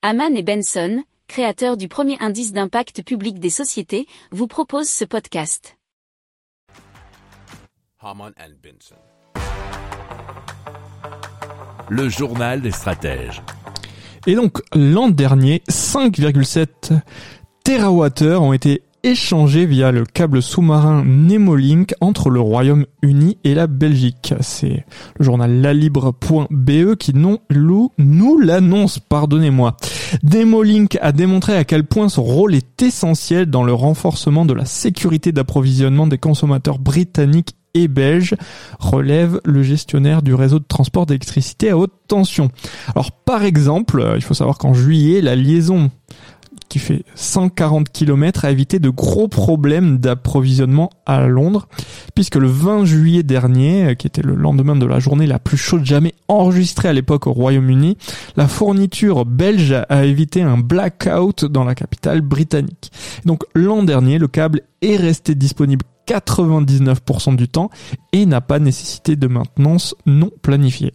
Haman et Benson, créateurs du premier indice d'impact public des sociétés, vous proposent ce podcast. Haman and Benson. Le journal des stratèges. Et donc, l'an dernier, 5,7 TWh ont été échangés via le câble sous-marin Nemolink entre le Royaume-Uni et la Belgique. C'est le journal lalibre.be qui nous l'annonce, pardonnez-moi. Nemolink a démontré à quel point son rôle est essentiel dans le renforcement de la sécurité d'approvisionnement des consommateurs britanniques et belges, relève le gestionnaire du réseau de transport d'électricité à haute tension. Alors par exemple, il faut savoir qu'en juillet, la liaison qui fait 140 km a évité de gros problèmes d'approvisionnement à Londres, puisque le 20 juillet dernier, qui était le lendemain de la journée la plus chaude jamais enregistrée à l'époque au Royaume-Uni, la fourniture belge a évité un blackout dans la capitale britannique. Donc l'an dernier, le câble est resté disponible 99% du temps et n'a pas nécessité de maintenance non planifiée.